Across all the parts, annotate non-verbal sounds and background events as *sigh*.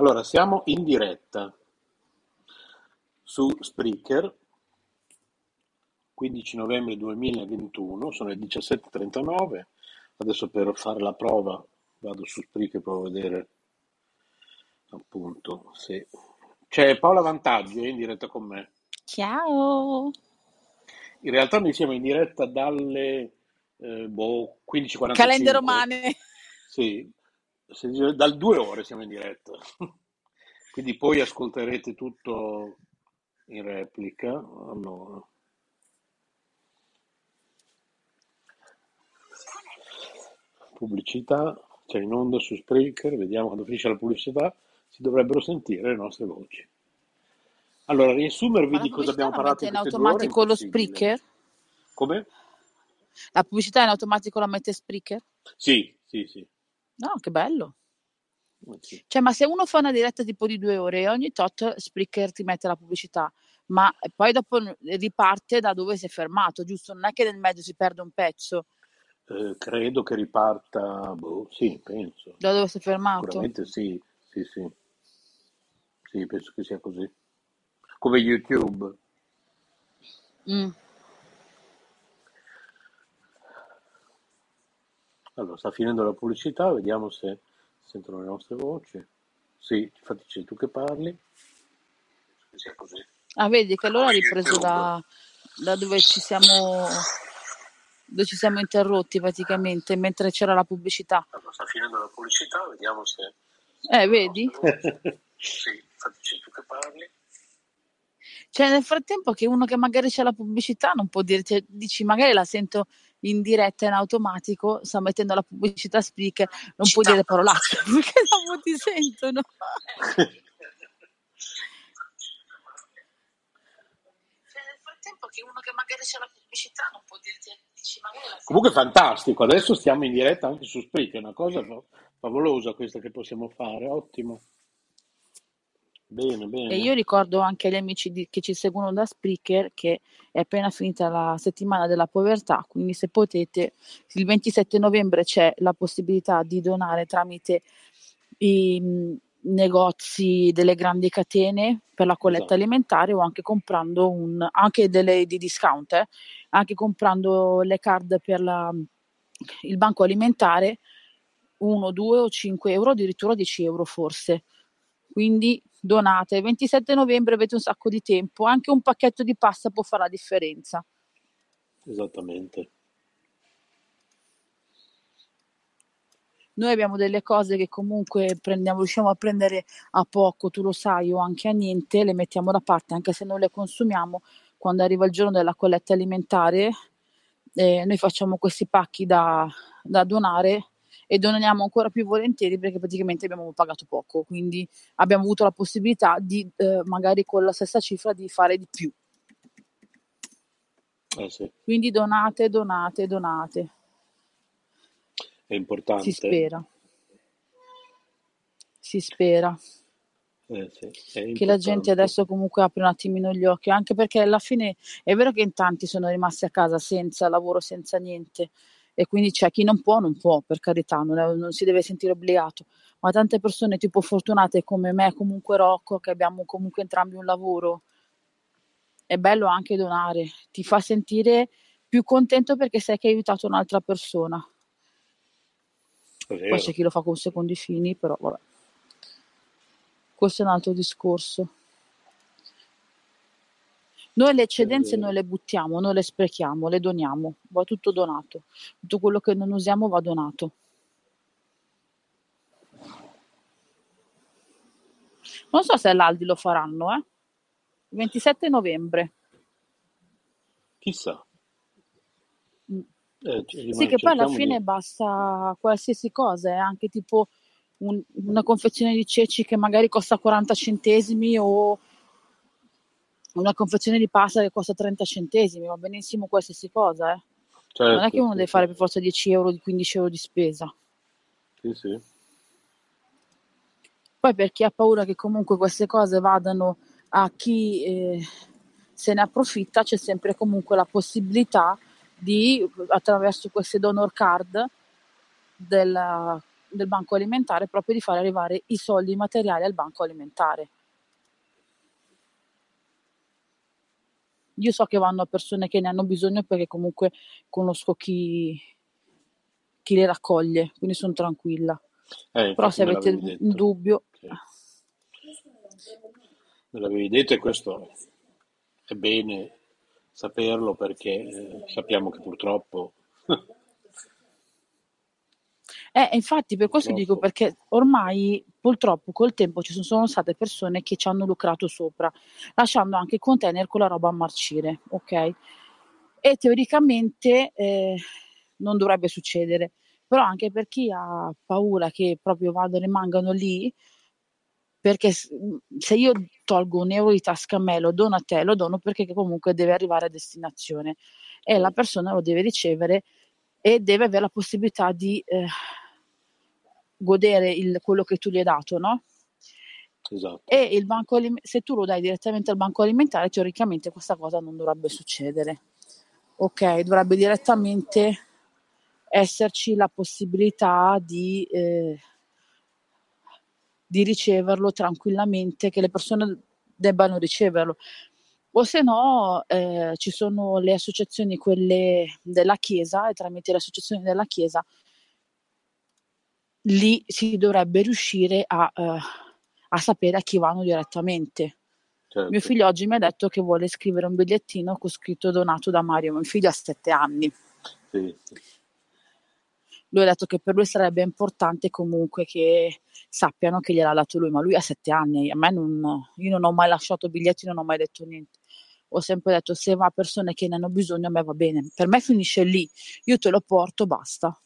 Allora, siamo in diretta su Spreaker, 15 novembre 2021, sono le 17.39, adesso per fare la prova vado su Spreaker, provo a vedere appunto se... C'è Paola Vantaggio in diretta con me. Ciao! In realtà noi siamo in diretta dalle eh, boh, 15.45. Calende romane. Sì, dal due ore siamo in diretta. *laughs* Quindi poi ascolterete tutto in replica. Allora. Pubblicità, c'è in onda su Spreaker, vediamo quando finisce la pubblicità, si dovrebbero sentire le nostre voci. Allora, riassumervi di cosa abbiamo la parlato in queste automatico lo. Spreaker? Come? La pubblicità in automatico la mette Spreaker? Sì, sì, sì. No, che bello. Sì. Cioè, ma se uno fa una diretta tipo di due ore e ogni tot Spreaker ti mette la pubblicità, ma poi dopo riparte da dove si è fermato, giusto? Non è che nel mezzo si perde un pezzo Eh, credo che riparta, boh, sì, penso. da dove si è fermato. Sicuramente sì, sì, sì. Sì, penso che sia così. Come YouTube. Mm. Allora, sta finendo la pubblicità, vediamo se sentono le nostre voci. Sì, infatti c'è tu che parli. Così. Ah, vedi che allora ha ripreso da, da dove ci siamo, dove ci siamo interrotti praticamente mentre c'era la pubblicità. Allora, sta finendo la pubblicità, vediamo se Eh, vedi? Sì, infatti c'è tu che parli. Cioè, nel frattempo che uno che magari c'è la pubblicità non può dire, cioè, dici magari la sento in diretta in automatico, sta mettendo la pubblicità speaker, non può dire parolacce *laughs* perché dopo ti sentono. Cioè, nel frattempo che uno che magari c'è la pubblicità non può dire, cioè, dici sento. Comunque fantastico, adesso stiamo in diretta anche su Spreaker, è una cosa fa- favolosa questa che possiamo fare, ottimo. Bene, E bene. io ricordo anche agli amici di- che ci seguono da Spreaker che è appena finita la settimana della povertà, quindi se potete, il 27 novembre c'è la possibilità di donare tramite i mh, negozi delle grandi catene per la colletta Esatto. alimentare o anche comprando un, anche delle di discount, eh, anche comprando le card per la- il banco alimentare 1, 2 o 5 euro, addirittura 10 euro forse. Quindi donate. 27 novembre avete un sacco di tempo, anche un pacchetto di pasta può fare la differenza. Esattamente. Noi abbiamo delle cose che comunque prendiamo, riusciamo a prendere a poco, tu lo sai, o anche a niente, le mettiamo da parte, anche se non le consumiamo. Quando arriva il giorno della colletta alimentare, eh, noi facciamo questi pacchi da, da donare e doniamo ancora più volentieri perché praticamente abbiamo pagato poco, quindi abbiamo avuto la possibilità di eh, magari con la stessa cifra di fare di più. Eh sì, Quindi donate, donate, donate. è Si importante. spera, si spera Eh sì, che la gente adesso comunque apra un attimino gli occhi, anche perché alla fine è vero che in tanti sono rimasti a casa senza lavoro, senza niente, e quindi c'è chi non può, non può, per carità, non, è- non si deve sentire obbligato, ma tante persone tipo fortunate come me, comunque Rocco, che abbiamo comunque entrambi un lavoro, è bello anche donare, ti fa sentire più contento perché sai che hai aiutato un'altra persona. Poi c'è chi lo fa con secondi fini, però vabbè, questo è un altro discorso. Noi le eccedenze non vero. le buttiamo, non le sprechiamo, le doniamo, va tutto donato. Tutto quello che non usiamo va donato. Non so se all'Aldi lo faranno, eh? 27 novembre. Chissà. Mm. Eh, ci- Sì, rimane- che poi alla fine di... basta qualsiasi cosa, eh, anche tipo un- una confezione di ceci che magari costa 40 centesimi o una confezione di pasta che costa 30 centesimi, va benissimo qualsiasi cosa, eh. Non è Certo, che uno sì, deve fare per forza 10 euro, 15 euro di spesa. sì, sì. Poi per chi ha paura che comunque queste cose vadano a chi eh, se ne approfitta, c'è sempre comunque la possibilità di, attraverso queste donor card della- del banco alimentare, proprio di fare arrivare i soldi materiali al banco alimentare. Io so che vanno a persone che ne hanno bisogno perché comunque conosco chi, chi le raccoglie, quindi sono tranquilla. Eh, Però se avete un dubbio, Sì. Me l'avevi detto e questo è bene saperlo perché eh, sappiamo che purtroppo, *laughs* Eh, infatti per questo dico perché ormai purtroppo col tempo ci sono, state persone che ci hanno lucrato sopra, lasciando anche i container con la roba a marcire, ok? E teoricamente eh, non dovrebbe succedere, però anche per chi ha paura che proprio vadano e rimangano lì, perché se io tolgo un euro di tasca a me, lo dono a te, lo dono perché comunque deve arrivare a destinazione. E la persona lo deve ricevere e deve avere la possibilità di eh, godere il- quello che tu gli hai dato, no? esatto. E il banco alim- se tu lo dai direttamente al banco alimentare, teoricamente questa cosa non dovrebbe succedere. Ok, dovrebbe direttamente esserci la possibilità di, eh, di riceverlo tranquillamente, che le persone debbano riceverlo. O se no, eh, ci sono le associazioni, quelle della Chiesa, e tramite le associazioni della Chiesa lì si dovrebbe riuscire a, eh, a sapere a chi vanno direttamente. Mio Certo, figlio oggi mi ha detto che vuole scrivere un bigliettino con scritto donato da Mario. Mio figlio ha sette anni. sì, sì. Lui ha detto che per lui sarebbe importante comunque che sappiano che gliel'ha dato lui, ma lui ha sette anni. A me non, io non ho mai lasciato biglietti, non ho mai detto niente. Ho sempre detto se va a persone che ne hanno bisogno, a me va bene. Per me finisce lì. Io te lo porto, basta.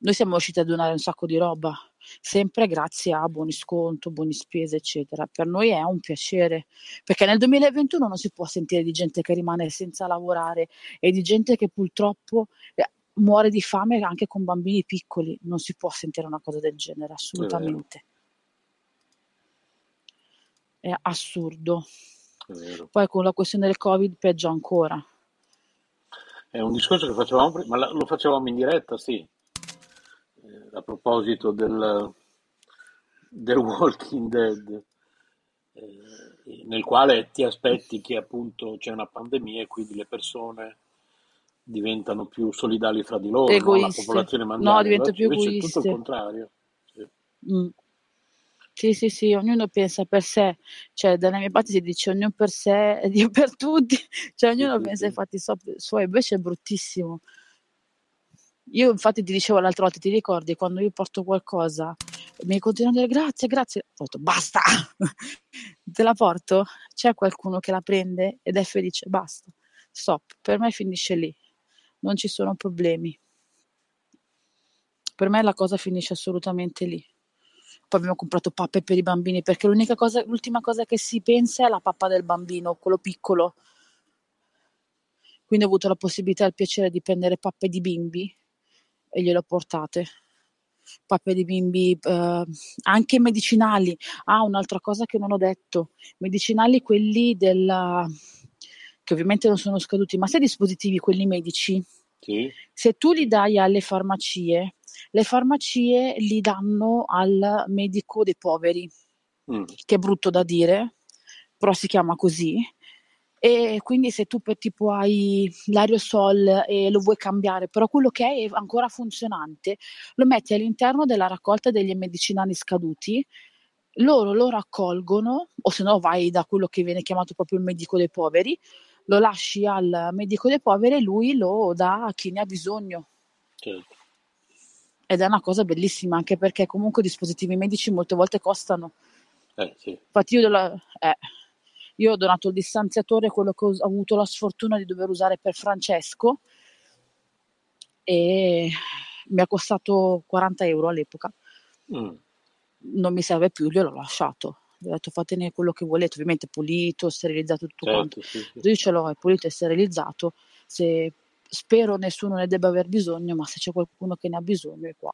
Noi siamo riusciti a donare un sacco di roba, sempre grazie a buoni sconto, buoni spese, eccetera. Per noi è un piacere, perché nel 2021 non si può sentire di gente che rimane senza lavorare e di gente che purtroppo eh, muore di fame anche con bambini piccoli. Non si può sentire una cosa del genere, È assolutamente. È assurdo. è. Poi con la questione del Covid peggio ancora. È un discorso che facevamo prima, ma lo facevamo in diretta, sì, Eh, a proposito del, del *laughs* Walking Dead, eh, nel quale ti aspetti che appunto c'è una pandemia e quindi le persone diventano più solidali fra di loro, no? La popolazione No, mondiale. diventa più Invece è tutto il contrario. Sì, Mm. Sì, sì, sì, ognuno pensa per sé, cioè dalle mie parti si dice ognuno per sé e Dio per tutti, *laughs* cioè ognuno pensa ai fatti so- suoi, invece è bruttissimo. Io infatti ti dicevo l'altra volta, ti ricordi, quando io porto qualcosa, mi continuano a dire grazie, grazie, ho detto basta, *laughs* te la porto, c'è qualcuno che la prende ed è felice, basta, stop, per me finisce lì, non ci sono problemi, per me la cosa finisce assolutamente lì. Poi abbiamo comprato pappe per i bambini perché l'unica cosa, l'ultima cosa che si pensa è la pappa del bambino, quello piccolo. Quindi ho avuto la possibilità e il piacere di prendere pappe di bimbi e gliele ho portate. Pappe di bimbi, eh, anche medicinali. Ah, un'altra cosa che non ho detto. Medicinali quelli della... che ovviamente non sono scaduti, ma i dispositivi, quelli medici? Sì, Se tu li dai alle farmacie, le farmacie li danno al medico dei poveri, Mm, che è brutto da dire, però si chiama così. E quindi se tu tipo hai l'aerosol e lo vuoi cambiare, però quello che è ancora funzionante, lo metti all'interno della raccolta degli medicinali scaduti, loro lo raccolgono, o se no vai da quello che viene chiamato proprio il medico dei poveri, lo lasci al medico dei poveri e lui lo dà a chi ne ha bisogno. certo. Ed è una cosa bellissima, anche perché comunque i dispositivi medici molte volte costano. Eh, sì. Infatti io, la- eh, io ho donato il distanziatore, quello che ho avuto la sfortuna di dover usare per Francesco, e mi è costato 40 euro all'epoca, Mm. non mi serve più, gliel'ho lasciato. Gli ho detto fatene quello che volete, ovviamente pulito, sterilizzato tutto quanto. Certo, sì, sì. Io ce l'ho, è pulito e sterilizzato. Se, spero nessuno ne debba aver bisogno, ma se c'è qualcuno che ne ha bisogno è qua.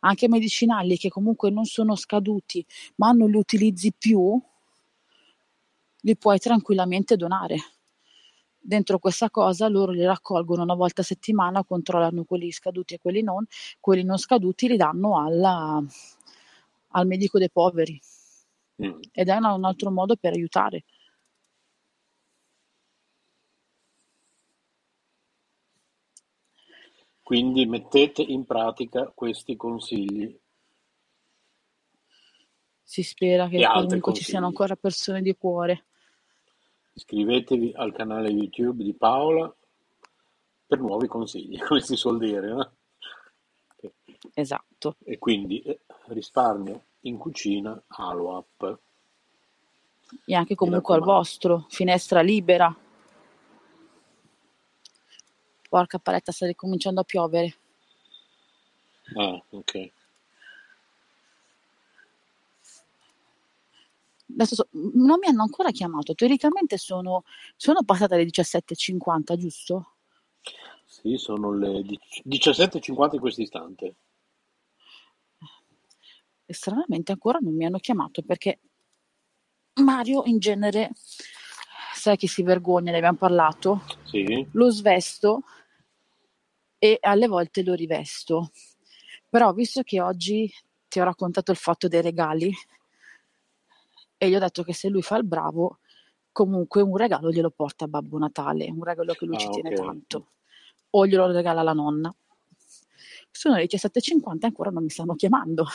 Anche medicinali che comunque non sono scaduti, ma non li utilizzi più, li puoi tranquillamente donare. Dentro questa cosa loro li raccolgono una volta a settimana, controllano quelli scaduti e quelli non, quelli non scaduti li danno alla- al medico dei poveri Mm. ed è un altro modo per aiutare. Quindi mettete in pratica questi consigli Si spera che comunque ci siano consigli. ancora persone di cuore. Iscrivetevi al canale YouTube di Paola per nuovi consigli, *laughs* come si suol dire, no? Esatto. E quindi eh, risparmio in cucina Aloap, E anche comunque al vostro, finestra libera. Porca paletta, sta ricominciando a piovere. Ah, ok. Adesso so- non mi hanno ancora chiamato, teoricamente sono, sono passate le 17.50, giusto? Sì, sono le dic- 17.50 in questo istante. E stranamente ancora non mi hanno chiamato perché Mario in genere, sai che si vergogna, ne abbiamo parlato, Sì? lo svesto e alle volte lo rivesto. Però visto che oggi ti ho raccontato il fatto dei regali e gli ho detto che se lui fa il bravo, comunque un regalo glielo porta a Babbo Natale, un regalo che lui ci Ah, tiene tanto, o glielo regala la nonna. Sono le 17.50 e ancora non mi stanno chiamando.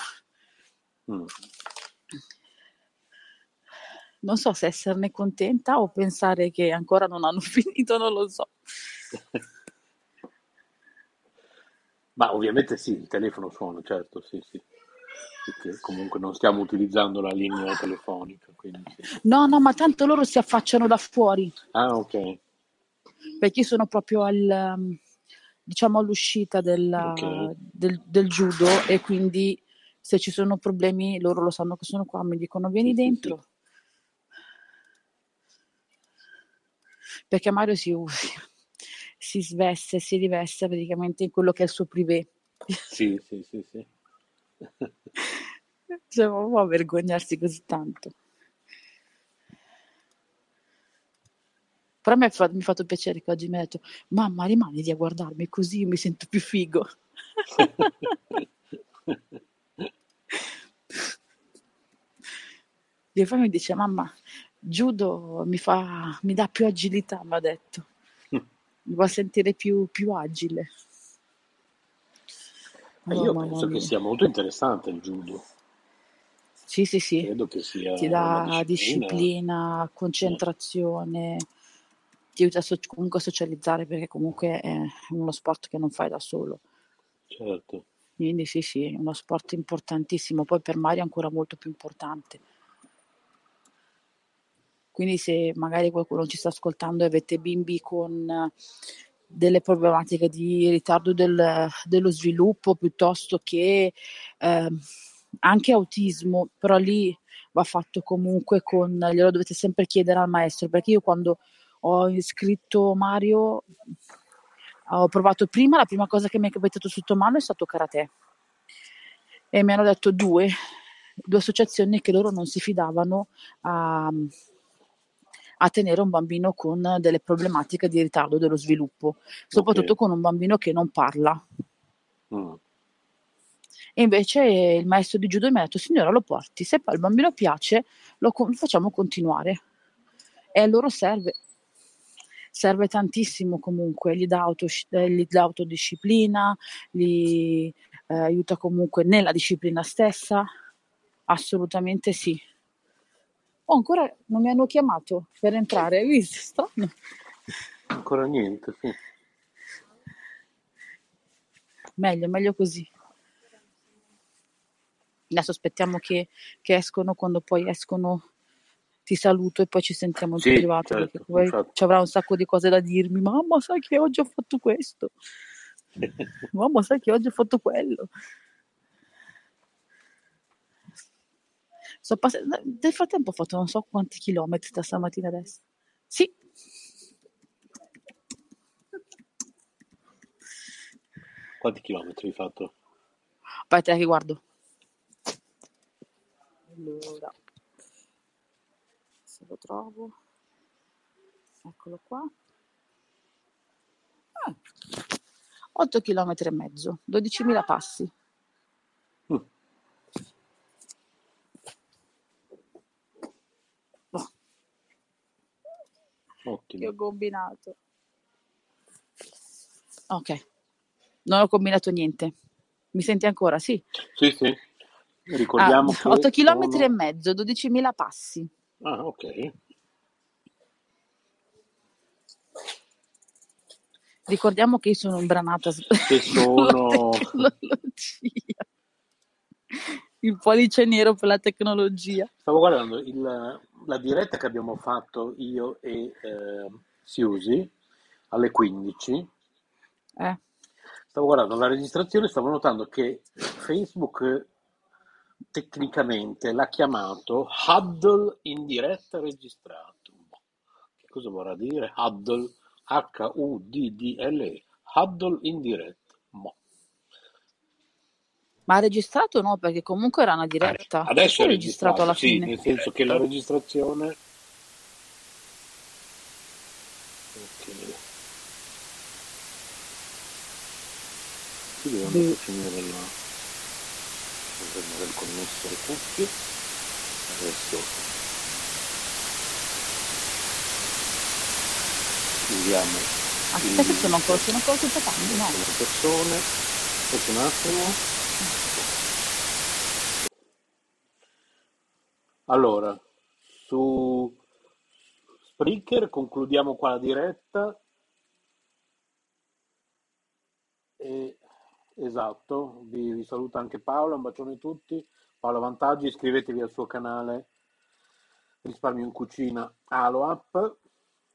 Mm. Non so se esserne contenta o pensare che ancora non hanno *laughs* finito, non lo so. *laughs* Ma ovviamente sì, il telefono suona, certo, sì, sì. Perché comunque non stiamo utilizzando la linea telefonica, quindi sì. No, no, ma tanto loro si affacciano da fuori, Ah, ok, perché sono proprio al, um, diciamo all'uscita della- ok. del, del judo e quindi se ci sono problemi loro lo sanno che sono qua, mi dicono vieni dentro, perché Mario si, si sveste, si riveste praticamente in quello che è il suo privé. Sì, sì, sì, sì. *laughs* Cioè, ma può vergognarsi così tanto. Però mi ha fa- mi ha fatto piacere che oggi mi ha detto, mamma rimani lì a guardarmi così io mi sento più figo. *laughs* E poi mi dice, mamma, judo mi fa, mi dà più agilità, mi ha detto, mi fa sentire più, più agile. Ma No, io penso che sia molto interessante il judo. Sì, sì, sì, Credo che sia ti dà disciplina. disciplina, eh, concentrazione, ti aiuta so- comunque a socializzare perché comunque è uno sport che non fai da solo. certo. Quindi sì, sì, è uno sport importantissimo, poi per Mario è ancora molto più importante. Quindi se magari qualcuno ci sta ascoltando e avete bimbi con eh, delle problematiche di ritardo del- dello sviluppo piuttosto che ehm, anche autismo, però lì va fatto comunque con, glielo dovete sempre chiedere al maestro, perché io quando ho iscritto Mario ho provato prima, la prima cosa che mi è capitato sotto mano è stato karate. E mi hanno detto due, due associazioni che loro non si fidavano a, a tenere un bambino con delle problematiche di ritardo dello sviluppo, soprattutto Ok. con un bambino che non parla. Mm. E invece il maestro di judo mi ha detto, signora lo porti, se poi il bambino piace lo co- facciamo continuare. E a loro serve, serve tantissimo comunque, gli dà, auto, gli dà autodisciplina, gli eh, aiuta comunque nella disciplina stessa, assolutamente sì. Oh, ancora non mi hanno chiamato per entrare, hai visto? Strano. Ancora niente, sì. Meglio, meglio così. Adesso aspettiamo che, che escono, quando poi escono ti saluto e poi ci sentiamo in Sì, privato perché certo, poi infatti. ci avrà un sacco di cose da dirmi. Mamma, sai che oggi ho fatto questo. *laughs* Mamma, sai che oggi ho fatto quello. Sto pass- Nel frattempo ho fatto non so quanti chilometri da stamattina adesso. Sì, Quanti chilometri hai fatto? aspetta che guardo. Allora, se lo trovo. Eccolo qua. Ah, 8 km e mezzo, 12.000 passi. Che ottimo. ho combinato. Ok, non ho combinato niente. Mi senti ancora? Sì. Sì, sì. Ah, Ricordiamo 8 che km e sono... mezzo, 12.000 passi. Ah, ok. Ricordiamo che io sono imbranata Che *laughs* sono... tecnologia. Il pollice nero per la tecnologia. Stavo guardando il- la diretta che abbiamo fatto io e eh, Siusi alle 15. Eh, Stavo guardando la registrazione e stavo notando che Facebook tecnicamente l'ha chiamato Huddle in diretta registrato. Che cosa vorrà dire? Huddle, H-U-D-D-L-E, Huddle in diretta. Boh. Ma ha registrato no? Perché comunque era una Ade- diretta. Adesso è registrato registrato, alla sì, fine? nel senso che la registrazione... Ok. Qui devo andare Boh. a finire la... Aver connesso le cuffie. Adesso usiamo Aspetta che sono ancora, sono ancora tutte tante, no? le persone. Aspetta un attimo. Allora, su Spreaker concludiamo qua la diretta. E, esatto, vi, vi saluta anche Paola, un bacione a tutti. Paola Vantaggi, iscrivetevi al suo canale Risparmio in Cucina Alo App.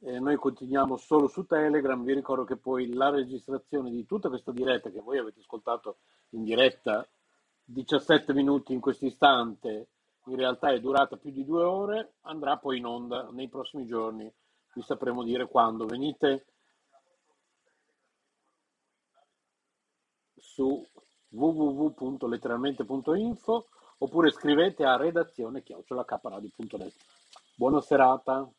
Eh, noi continuiamo solo su Telegram. Vi ricordo che poi la registrazione di tutta questa diretta che voi avete ascoltato in diretta 17 minuti in questo istante, in realtà è durata più di due ore, andrà poi in onda nei prossimi giorni. Vi sapremo dire quando. Venite su www.letteralmente.info oppure scrivete a redazione chiocciolacaparadio.net. Buona serata.